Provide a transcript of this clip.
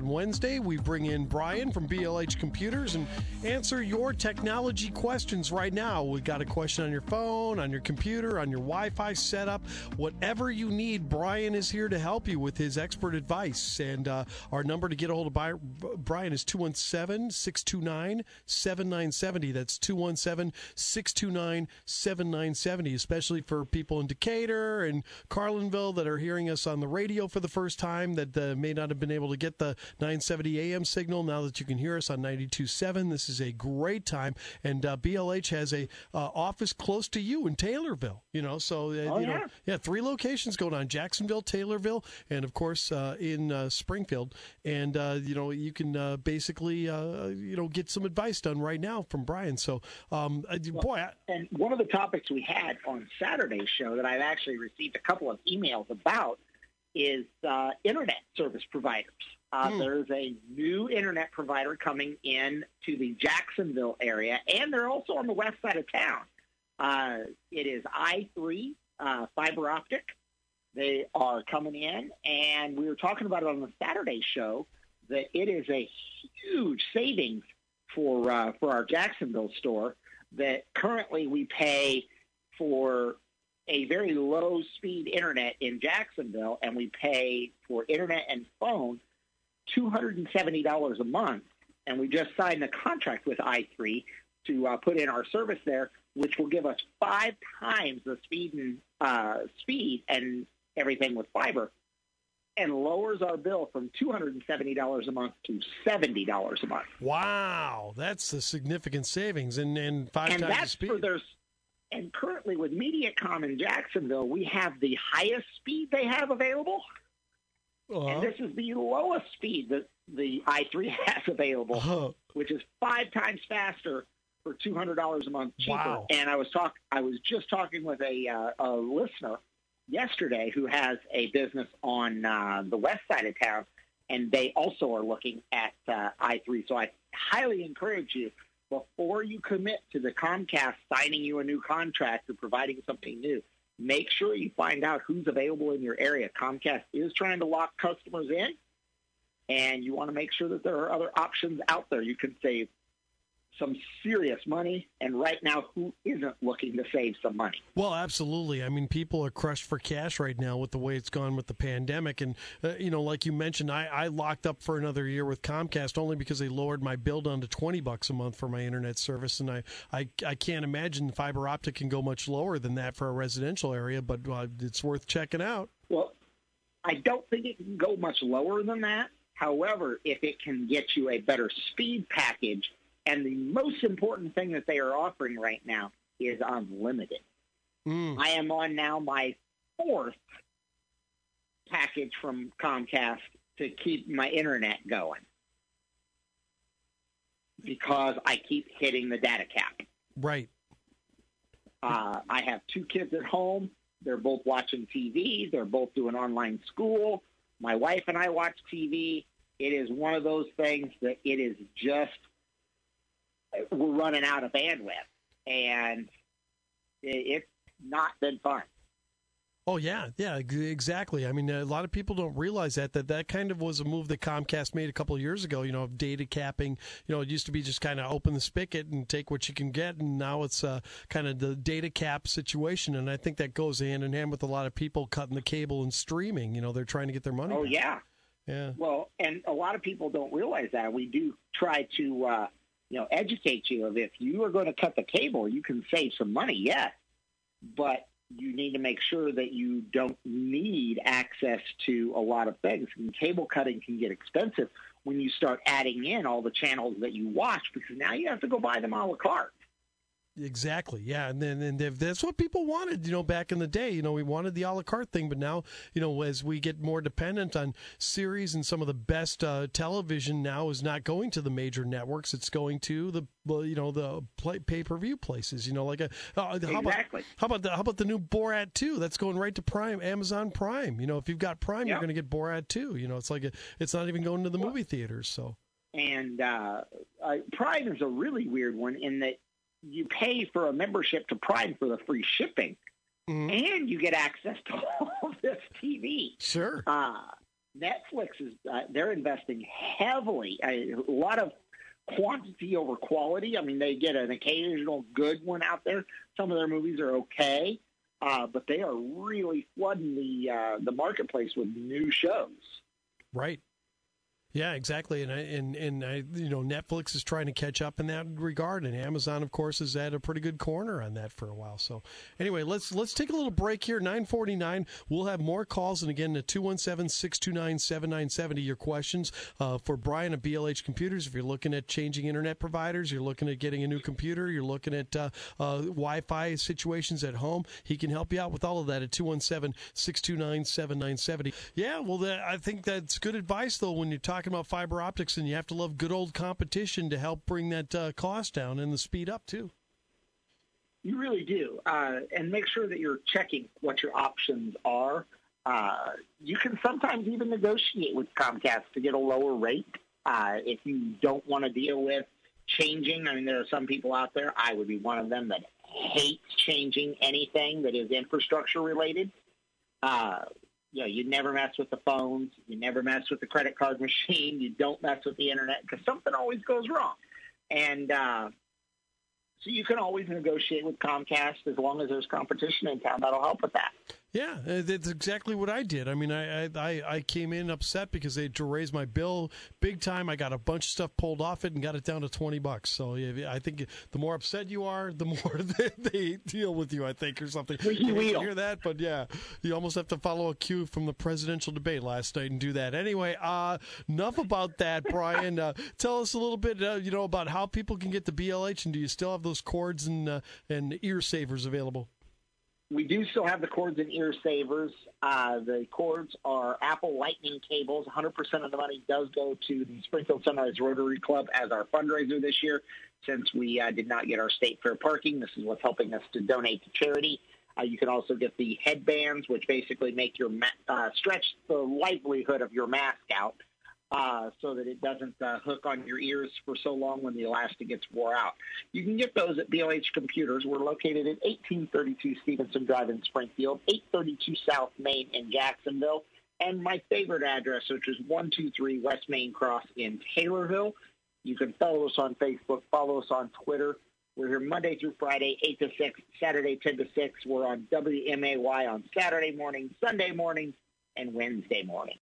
On Wednesday, we bring in Brian from BLH Computers and answer your technology questions right now. We've got a question on your phone, on your computer, on your Wi Fi setup, whatever you need. Brian is here to help you with his expert advice. And uh, our number to get a hold of Brian is 217 629 7970. That's 217 629 7970, especially for people in Decatur and Carlinville that are hearing us on the radio for the first time that uh, may not have been able to get the 970 AM signal. Now that you can hear us on 92.7, this is a great time. And uh, BLH has a uh, office close to you in Taylorville. You know, so uh, oh, you yeah. know, yeah, three locations going on: Jacksonville, Taylorville, and of course uh, in uh, Springfield. And you know, you can basically you know get some advice done right now from Brian. So, um, boy, I, and one of the topics we had on Saturday's show that I've actually received a couple of emails about is uh, internet service providers. Uh, hmm. There's a new internet provider coming in to the Jacksonville area, and they're also on the west side of town. Uh, it is I3 uh, fiber optic. They are coming in, and we were talking about it on the Saturday show that it is a huge savings for uh, for our Jacksonville store. That currently we pay for a very low speed internet in Jacksonville, and we pay for internet and phone $270 a month. And we just signed a contract with i3 to uh, put in our service there, which will give us five times the speed and uh, speed and everything with fiber, and lowers our bill from two hundred and seventy dollars a month to seventy dollars a month. Wow, that's a significant savings, and and five and times that's the speed. For their and currently with MediaCom in Jacksonville, we have the highest speed they have available. Uh-huh. And this is the lowest speed that the i3 has available, uh-huh. which is five times faster for two hundred dollars a month cheaper. Wow. And I was talk I was just talking with a uh, a listener yesterday who has a business on uh, the west side of town, and they also are looking at uh, i3. So I highly encourage you before you commit to the Comcast signing you a new contract or providing something new, make sure you find out who's available in your area. Comcast is trying to lock customers in, and you want to make sure that there are other options out there you can save some serious money. And right now, who isn't looking to save some money? Well, absolutely. I mean, people are crushed for cash right now with the way it's gone with the pandemic. And, uh, you know, like you mentioned, I, I locked up for another year with Comcast only because they lowered my bill down to 20 bucks a month for my internet service. And I, I, I can't imagine fiber optic can go much lower than that for a residential area, but uh, it's worth checking out. Well, I don't think it can go much lower than that. However, if it can get you a better speed package and the most important thing that they are offering right now is unlimited. Mm. I am on now my fourth package from Comcast to keep my internet going because I keep hitting the data cap. Right. Uh, I have two kids at home. They're both watching TV. They're both doing online school. My wife and I watch TV. It is one of those things that it is just we're running out of bandwidth, and it's not been fun. Oh yeah, yeah, exactly. I mean, a lot of people don't realize that that that kind of was a move that Comcast made a couple of years ago. You know, of data capping. You know, it used to be just kind of open the spigot and take what you can get, and now it's uh, kind of the data cap situation. And I think that goes hand in hand with a lot of people cutting the cable and streaming. You know, they're trying to get their money. Oh back. yeah, yeah. Well, and a lot of people don't realize that we do try to. Uh, you know, educate you of if you are going to cut the cable, you can save some money, yes, but you need to make sure that you don't need access to a lot of things. And cable cutting can get expensive when you start adding in all the channels that you watch because now you have to go buy them a la carte. Exactly. Yeah, and then and that's what people wanted. You know, back in the day, you know, we wanted the a la carte thing, but now, you know, as we get more dependent on series and some of the best uh, television now is not going to the major networks; it's going to the you know the pay per view places. You know, like a uh, exactly. How about, how about the how about the new Borat two? That's going right to Prime, Amazon Prime. You know, if you've got Prime, yep. you're going to get Borat two. You know, it's like a, it's not even going to the movie theaters. So. And uh, uh, Prime is a really weird one in that you pay for a membership to Prime for the free shipping, mm-hmm. and you get access to all this TV. Sure. Uh, Netflix is uh, they're investing heavily. A lot of quantity over quality. I mean, they get an occasional good one out there. Some of their movies are okay, uh, but they are really flooding the uh, the marketplace with new shows. Right. Yeah, exactly, and I, and and I, you know Netflix is trying to catch up in that regard, and Amazon, of course, is at a pretty good corner on that for a while. So, anyway, let's let's take a little break here. Nine forty nine. We'll have more calls, and again, the 217-629-7970, Your questions uh, for Brian at BLH Computers. If you're looking at changing internet providers, you're looking at getting a new computer, you're looking at uh, uh, Wi-Fi situations at home, he can help you out with all of that at 217-629-7970. Yeah, well, that, I think that's good advice though when you're talking talking about fiber optics, and you have to love good old competition to help bring that uh, cost down and the speed up too. You really do, uh, and make sure that you're checking what your options are. Uh, you can sometimes even negotiate with Comcast to get a lower rate uh, if you don't want to deal with changing. I mean, there are some people out there. I would be one of them that hates changing anything that is infrastructure related. Uh, you know, you never mess with the phones, you never mess with the credit card machine, you don't mess with the internet because something always goes wrong. And uh, so you can always negotiate with Comcast as long as there's competition in town. That'll help with that. Yeah, uh, that's exactly what I did. I mean, I, I I came in upset because they had to raise my bill big time. I got a bunch of stuff pulled off it and got it down to twenty bucks. So yeah, I think the more upset you are, the more they, they deal with you. I think or something. We, we hear that, but yeah, you almost have to follow a cue from the presidential debate last night and do that. Anyway, uh, enough about that, Brian. Uh, tell us a little bit, uh, you know, about how people can get the BLH, and do you still have those cords and uh, and ear savers available? We do still have the cords and ear savers. Uh, the cords are Apple Lightning cables. 100% of the money does go to the Springfield Sunrise Rotary Club as our fundraiser this year. Since we uh, did not get our state fair parking, this is what's helping us to donate to charity. Uh, you can also get the headbands, which basically make your ma- uh, stretch the livelihood of your mask out so that it doesn't uh, hook on your ears for so long when the elastic gets wore out. You can get those at BLH Computers. We're located at 1832 Stevenson Drive in Springfield, 832 South Main in Jacksonville, and my favorite address, which is 123 West Main Cross in Taylorville. You can follow us on Facebook, follow us on Twitter. We're here Monday through Friday, 8 to 6, Saturday, 10 to 6. We're on WMAY on Saturday morning, Sunday morning, and Wednesday morning.